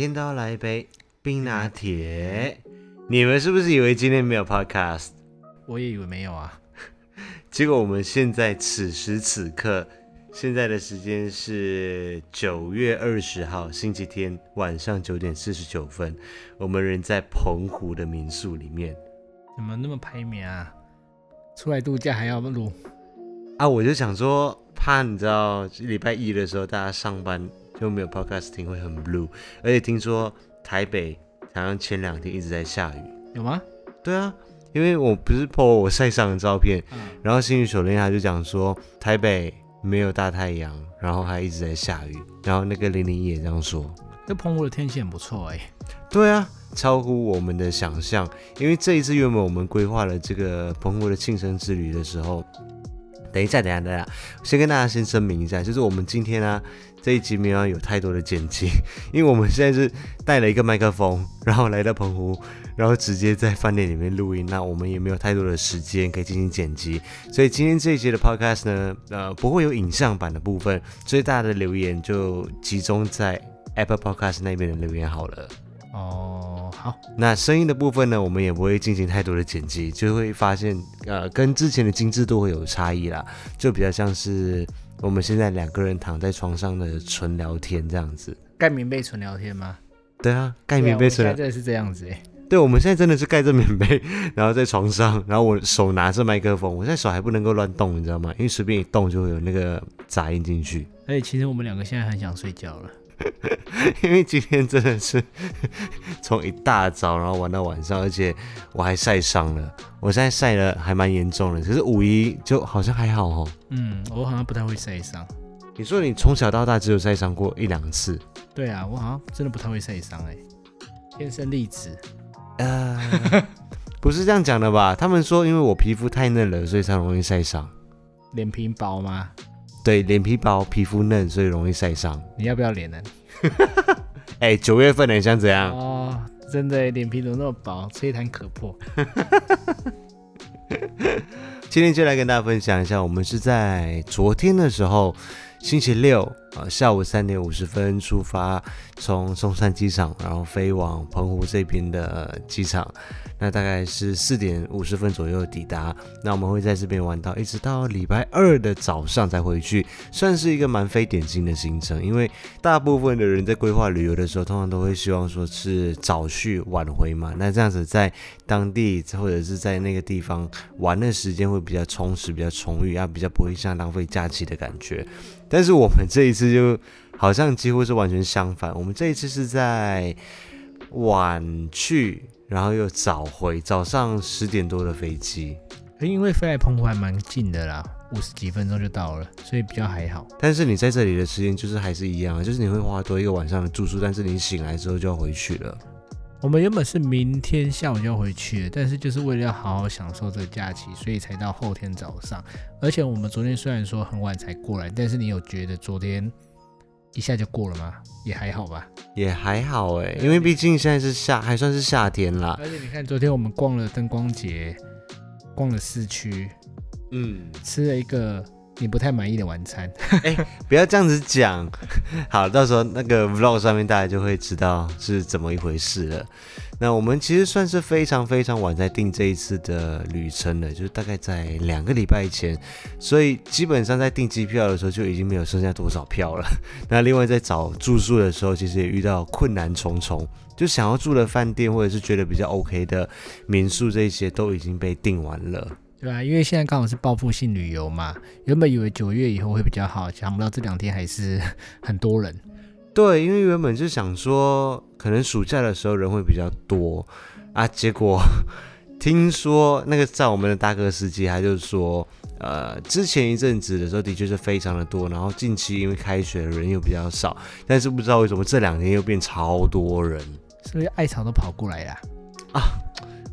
天都要来一杯冰拿铁。你们是不是以为今天没有 podcast？我也以为没有啊。结果我们现在此时此刻，现在的时间是九月二十号星期天晚上九点四十九分，我们人在澎湖的民宿里面。怎么那么排名啊？出来度假还要录啊？我就想说，怕你知道礼拜一的时候大家上班。就没有 podcast 听会很 blue，而且听说台北好像前两天一直在下雨，有吗？对啊，因为我不是 po 我晒伤的照片，嗯、然后星宇手链他就讲说台北没有大太阳，然后还一直在下雨，然后那个零零也这样说，这澎湖的天气很不错哎、欸，对啊，超乎我们的想象，因为这一次原本我们规划了这个澎湖的庆生之旅的时候，等一下，等一下，等一下，先跟大家先声明一下，就是我们今天呢、这一集没有有太多的剪辑，因为我们现在是带了一个麦克风，然后来到澎湖，然后直接在饭店里面录音。那我们也没有太多的时间可以进行剪辑，所以今天这一集的 podcast 呢，呃，不会有影像版的部分，最大家的留言就集中在 Apple Podcast 那边的留言好了。哦，好。那声音的部分呢，我们也不会进行太多的剪辑，就会发现，呃，跟之前的精致度会有差异啦，就比较像是。我们现在两个人躺在床上的纯聊天这样子，盖棉被纯聊天吗？对啊，盖棉被纯聊天。真的是这样子哎。对，我们现在真的是盖着棉被，然后在床上，然后我手拿着麦克风，我现在手还不能够乱动，你知道吗？因为随便一动就会有那个杂音进去。而且其实我们两个现在很想睡觉了。因为今天真的是 从一大早然后玩到晚上，而且我还晒伤了。我现在晒的还蛮严重的，可是五一就好像还好哦。嗯，我好像不太会晒伤。你说你从小到大只有晒伤过一两次？对啊，我好像真的不太会晒伤哎，天生丽质。呃，不是这样讲的吧？他们说因为我皮肤太嫩了，所以才容易晒伤。脸皮薄吗？对，脸皮薄，皮肤嫩，所以容易晒伤。你要不要脸呢？哎，九月份了，你想怎样？哦，真的，脸皮怎么那么薄，吹弹可破。今天就来跟大家分享一下，我们是在昨天的时候，星期六啊，下午三点五十分出发，从松山机场，然后飞往澎湖这边的机场。那大概是四点五十分左右抵达，那我们会在这边玩到一直到礼拜二的早上才回去，算是一个蛮非典型的行程。因为大部分的人在规划旅游的时候，通常都会希望说是早去晚回嘛。那这样子在当地或者是在那个地方玩的时间会比较充实、比较充裕啊，比较不会像浪费假期的感觉。但是我们这一次就好像几乎是完全相反，我们这一次是在晚去。然后又早回，早上十点多的飞机，因为飞来澎湖还蛮近的啦，五十几分钟就到了，所以比较还好。但是你在这里的时间就是还是一样，就是你会花多一个晚上的住宿，但是你醒来之后就要回去了。我们原本是明天下午就要回去的，但是就是为了要好好享受这个假期，所以才到后天早上。而且我们昨天虽然说很晚才过来，但是你有觉得昨天？一下就过了吗？也还好吧，也还好哎，因为毕竟现在是夏，还算是夏天啦。而且你看，昨天我们逛了灯光节，逛了市区，嗯，吃了一个你不太满意的晚餐。哎、不要这样子讲，好，到时候那个 vlog 上面大家就会知道是怎么一回事了。那我们其实算是非常非常晚在订这一次的旅程了，就是大概在两个礼拜前，所以基本上在订机票的时候就已经没有剩下多少票了。那另外在找住宿的时候，其实也遇到困难重重，就想要住的饭店或者是觉得比较 OK 的民宿，这些都已经被订完了。对啊，因为现在刚好是报复性旅游嘛，原本以为九月以后会比较好，想不到这两天还是 很多人。对，因为原本就想说，可能暑假的时候人会比较多啊，结果 听说那个在我们的大哥司机，他就说，呃，之前一阵子的时候的确是非常的多，然后近期因为开学人又比较少，但是不知道为什么这两天又变超多人，是不是艾草都跑过来了啊？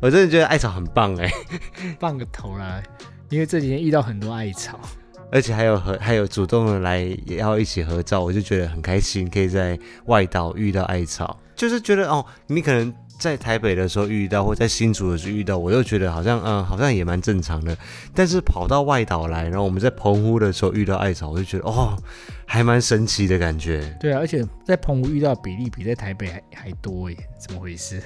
我真的觉得艾草很棒哎，棒个头啦！因为这几天遇到很多艾草。而且还有和还有主动的来也要一起合照，我就觉得很开心，可以在外岛遇到艾草，就是觉得哦，你可能在台北的时候遇到，或在新竹的时候遇到，我又觉得好像嗯，好像也蛮正常的。但是跑到外岛来，然后我们在澎湖的时候遇到艾草，我就觉得哦，还蛮神奇的感觉。对啊，而且在澎湖遇到比例比在台北还还多耶，怎么回事？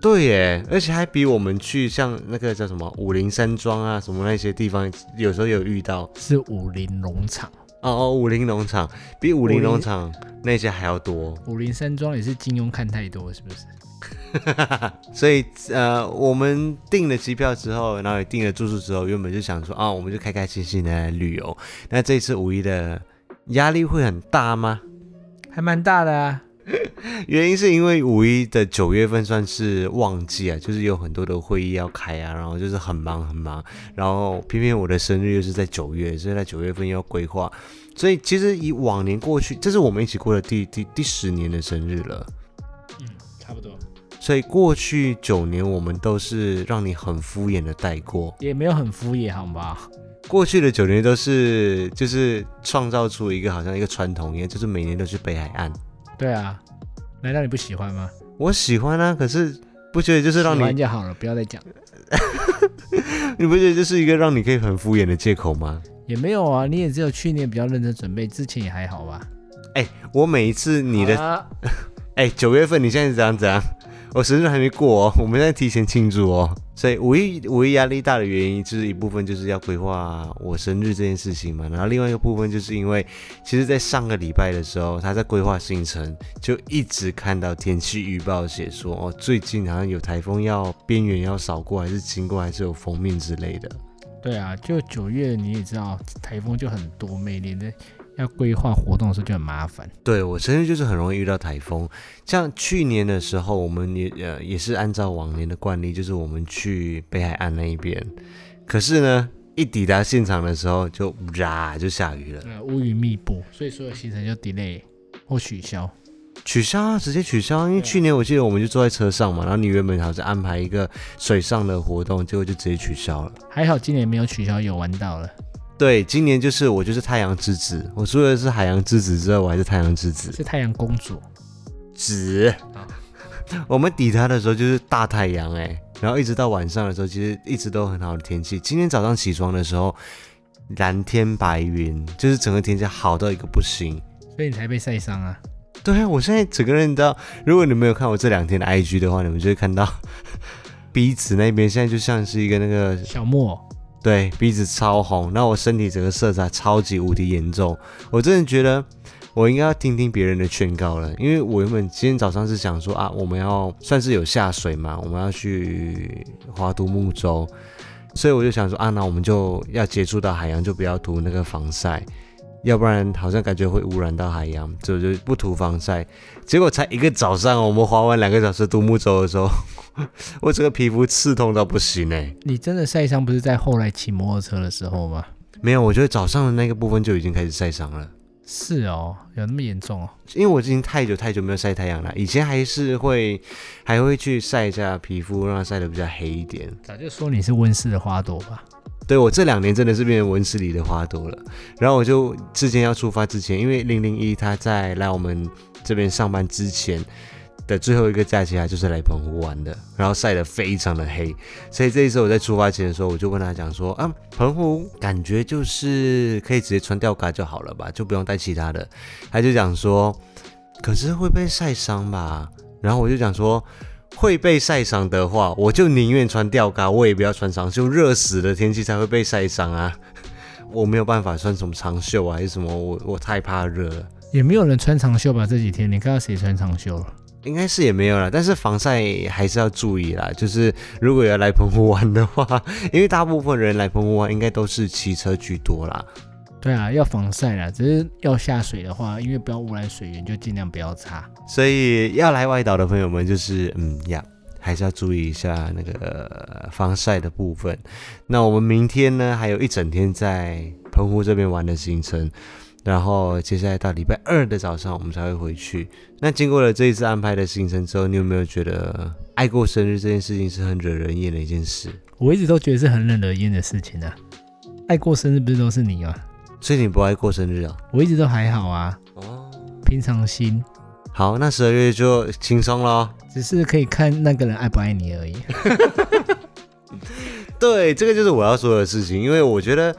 对耶，而且还比我们去像那个叫什么武陵山庄啊，什么那些地方，有时候有遇到。是武陵农场。哦哦，武陵农场比武陵农场那些还要多。武陵山庄也是金庸看太多，是不是？所以呃，我们订了机票之后，然后也订了住宿之后，原本就想说啊，我们就开开心心的来旅游。那这次五一的压力会很大吗？还蛮大的啊。原因是因为五一的九月份算是旺季啊，就是有很多的会议要开啊，然后就是很忙很忙，然后偏偏我的生日又是在九月，所以在九月份要规划。所以其实以往年过去，这是我们一起过的第第第十年的生日了。嗯，差不多。所以过去九年我们都是让你很敷衍的带过，也没有很敷衍，好吧？过去的九年都是就是创造出一个好像一个传统一样，就是每年都去北海岸。对啊，难道你不喜欢吗？我喜欢啊，可是不觉得就是让你喜欢就好了，不要再讲。你不觉得这是一个让你可以很敷衍的借口吗？也没有啊，你也只有去年比较认真准备，之前也还好吧。哎、欸，我每一次你的，哎、啊，九、欸、月份你现在是怎样怎样？我生日还没过哦，我们在提前庆祝哦。所以五一五一压力大的原因，就是一部分就是要规划我生日这件事情嘛。然后另外一个部分，就是因为其实，在上个礼拜的时候，他在规划行程，就一直看到天气预报写说，哦，最近好像有台风要边缘要扫过，还是经过，还是有封面之类的。对啊，就九月你也知道，台风就很多，每年的。要规划活动的时候就很麻烦。对，我生日就是很容易遇到台风，像去年的时候，我们也呃也是按照往年的惯例，就是我们去北海岸那一边。可是呢，一抵达现场的时候就呀就下雨了，乌云密布，所以所有行程就 delay 或取消。取消啊，直接取消。因为去年我记得我们就坐在车上嘛，然后你原本好像安排一个水上的活动，结果就直接取消了。还好今年没有取消，有玩到了。对，今年就是我就是太阳之子，我除了是海洋之子之外，我还是太阳之子，是太阳公主。子，我们抵达的时候就是大太阳哎，然后一直到晚上的时候，其实一直都很好的天气。今天早上起床的时候，蓝天白云，就是整个天气好到一个不行，所以你才被晒伤啊？对啊，我现在整个人都，如果你没有看我这两天的 IG 的话，你们就会看到 鼻子那边现在就像是一个那个小莫。对，鼻子超红，那我身体整个色差超级无敌严重，我真的觉得我应该要听听别人的劝告了，因为我原本今天早上是想说啊，我们要算是有下水嘛，我们要去划独木舟，所以我就想说啊，那我们就要接触到海洋，就不要涂那个防晒。要不然好像感觉会污染到海洋，就就不涂防晒。结果才一个早上，我们划完两个小时独木舟的时候，我这个皮肤刺痛到不行哎！你真的晒伤不是在后来骑摩托车的时候吗？没有，我觉得早上的那个部分就已经开始晒伤了。是哦，有那么严重哦？因为我已经太久太久没有晒太阳了，以前还是会还会去晒一下皮肤，让它晒得比较黑一点。早就说你是温室的花朵吧？对，我这两年真的是变成温室里的花朵了。然后我就之前要出发之前，因为零零一他在来我们这边上班之前的最后一个假期，啊就是来澎湖玩的，然后晒得非常的黑。所以这一次我在出发前的时候，我就跟他讲说啊，澎湖感觉就是可以直接穿吊嘎就好了吧，就不用带其他的。他就讲说，可是会被晒伤吧？然后我就讲说。会被晒伤的话，我就宁愿穿吊嘎，我也不要穿长袖。热死的天气才会被晒伤啊！我没有办法穿什么长袖啊，还是什么？我我太怕热了。也没有人穿长袖吧？这几天你看到谁穿长袖了？应该是也没有了。但是防晒还是要注意啦。就是如果要来澎湖玩的话，因为大部分人来澎湖玩应该都是骑车居多啦。对啊，要防晒啦，只是要下水的话，因为不要污染水源，就尽量不要擦。所以要来外岛的朋友们，就是嗯呀，还是要注意一下那个防晒的部分。那我们明天呢，还有一整天在澎湖这边玩的行程，然后接下来到礼拜二的早上，我们才会回去。那经过了这一次安排的行程之后，你有没有觉得爱过生日这件事情是很惹人厌的一件事？我一直都觉得是很惹人厌的事情啊。爱过生日不是都是你吗？所以你不爱过生日啊？我一直都还好啊。哦，平常心。好，那十二月就轻松咯，只是可以看那个人爱不爱你而已。对，这个就是我要说的事情，因为我觉得，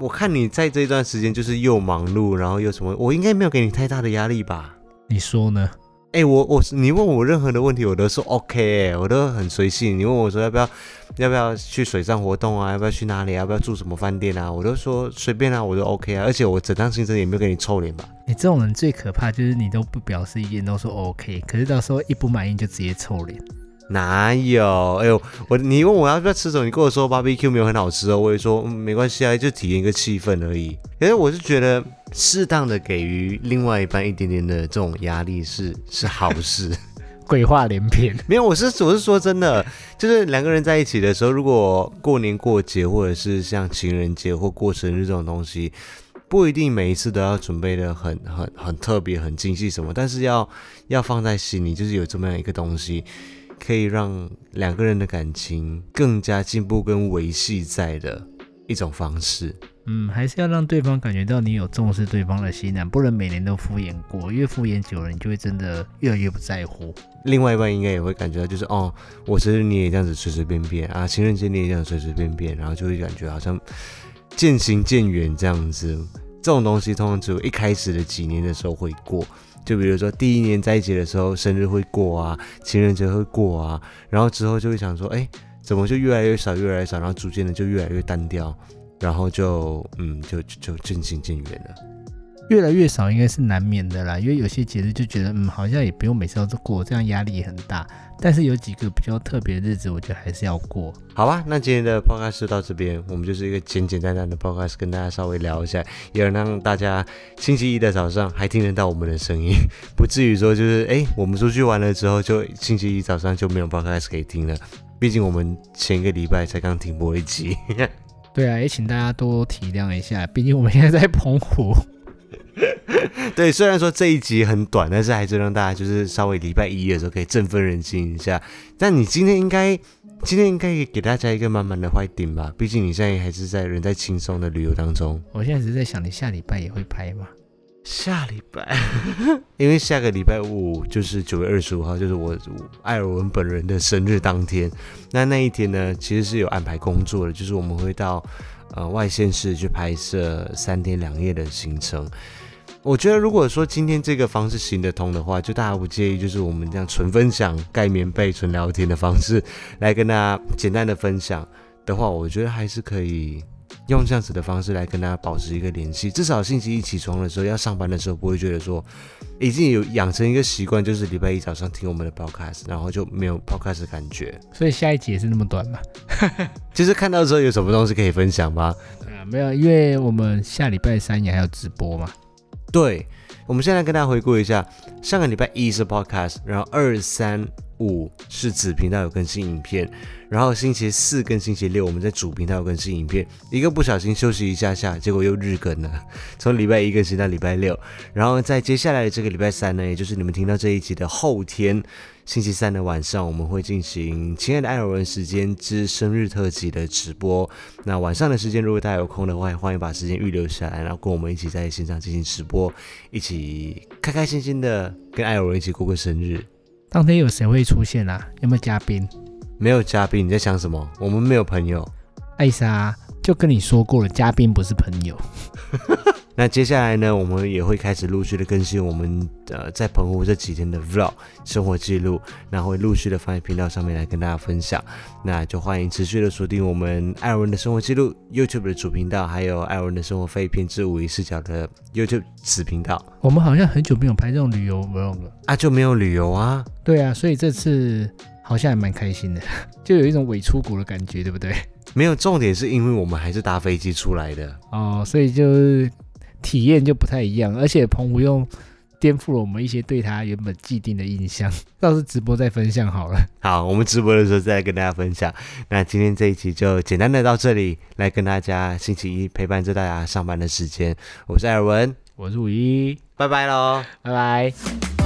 我看你在这一段时间就是又忙碌，然后又什么，我应该没有给你太大的压力吧？你说呢？哎、欸，我我你问我任何的问题，我都说 OK，哎，我都很随性。你问我说要不要要不要去水上活动啊？要不要去哪里？要不要住什么饭店啊？我都说随便啊，我都 OK 啊。而且我整趟行程也没有给你臭脸吧？你、欸、这种人最可怕就是你都不表示意见，都说 OK，可是到时候一不满意就直接臭脸。哪有？哎呦，我你问我要不要吃什么？你跟我说 barbecue 没有很好吃哦，我也说嗯没关系啊，就体验一个气氛而已。可是我是觉得适当的给予另外一半一点点的这种压力是是好事。鬼话连篇，没有，我是我是说真的，就是两个人在一起的时候，如果过年过节或者是像情人节或过生日这种东西，不一定每一次都要准备的很很很特别、很精细什么，但是要要放在心里，就是有这么样一个东西。可以让两个人的感情更加进步跟维系在的一种方式。嗯，还是要让对方感觉到你有重视对方的心啊，不能每年都敷衍过，因为敷衍久了，你就会真的越来越不在乎。另外一半应该也会感觉到，就是哦，我生日你也这样子随随便便啊，情人节你也这样随随便便，然后就会感觉好像渐行渐远这样子。这种东西通常只有一开始的几年的时候会过。就比如说第一年在一起的时候，生日会过啊，情人节会过啊，然后之后就会想说，哎，怎么就越来越少，越来越少，然后逐渐的就越来越单调，然后就嗯，就就渐行渐远了。越来越少应该是难免的啦，因为有些节日就觉得，嗯，好像也不用每次都过，这样压力也很大。但是有几个比较特别的日子，我觉得还是要过。好吧，那今天的 podcast 到这边，我们就是一个简简单单的 podcast，跟大家稍微聊一下，也能让大家星期一的早上还听得到我们的声音，不至于说就是，哎，我们出去玩了之后，就星期一早上就没有 podcast 可以听了。毕竟我们前一个礼拜才刚停播一集。对啊，也请大家多体谅一下，毕竟我们现在在澎湖。对，虽然说这一集很短，但是还是让大家就是稍微礼拜一的时候可以振奋人心一下。但你今天应该，今天应该也给大家一个满满的坏顶吧？毕竟你现在还是在人在轻松的旅游当中。我现在只是在想，你下礼拜也会拍吗？下礼拜，因为下个礼拜五就是九月二十五号，就是我艾尔文本人的生日当天。那那一天呢，其实是有安排工作的，就是我们会到呃外县市去拍摄三天两夜的行程。我觉得，如果说今天这个方式行得通的话，就大家不介意，就是我们这样纯分享、盖棉被、纯聊天的方式来跟大家简单的分享的话，我觉得还是可以用这样子的方式来跟大家保持一个联系。至少星期一起床的时候，要上班的时候，不会觉得说已经有养成一个习惯，就是礼拜一早上听我们的 podcast，然后就没有 podcast 的感觉。所以下一集也是那么短嘛？就是看到之后有什么东西可以分享吗？啊，没有，因为我们下礼拜三也还有直播嘛。对，我们现在跟大家回顾一下，上个礼拜一是 podcast，然后二三五是子频道有更新影片，然后星期四跟星期六我们在主频道有更新影片，一个不小心休息一下下，结果又日更了，从礼拜一更新到礼拜六，然后在接下来的这个礼拜三呢，也就是你们听到这一集的后天。星期三的晚上，我们会进行《亲爱的艾尔文时间之生日特辑》的直播。那晚上的时间，如果大家有空的话，欢迎把时间预留下来，然后跟我们一起在线上进行直播，一起开开心心的跟艾尔文一起过个生日。当天有谁会出现啊？有没有嘉宾？没有嘉宾，你在想什么？我们没有朋友。艾莎就跟你说过了，嘉宾不是朋友。那接下来呢，我们也会开始陆续的更新我们呃在澎湖这几天的 vlog 生活记录，那会陆续的放在频道上面来跟大家分享。那就欢迎持续的锁定我们艾尔文的生活记录 YouTube 的主频道，还有艾尔文的生活废片之五一视角的 YouTube 子频道。我们好像很久没有拍这种旅游 vlog 了啊，就没有旅游啊？对啊，所以这次好像还蛮开心的，就有一种伪出国的感觉，对不对？没有，重点是因为我们还是搭飞机出来的哦，所以就。体验就不太一样，而且澎湖又颠覆了我们一些对他原本既定的印象。到时直播再分享好了。好，我们直播的时候再来跟大家分享。那今天这一期就简单的到这里，来跟大家星期一陪伴着大家上班的时间。我是艾尔文，我是五一，拜拜喽，拜拜。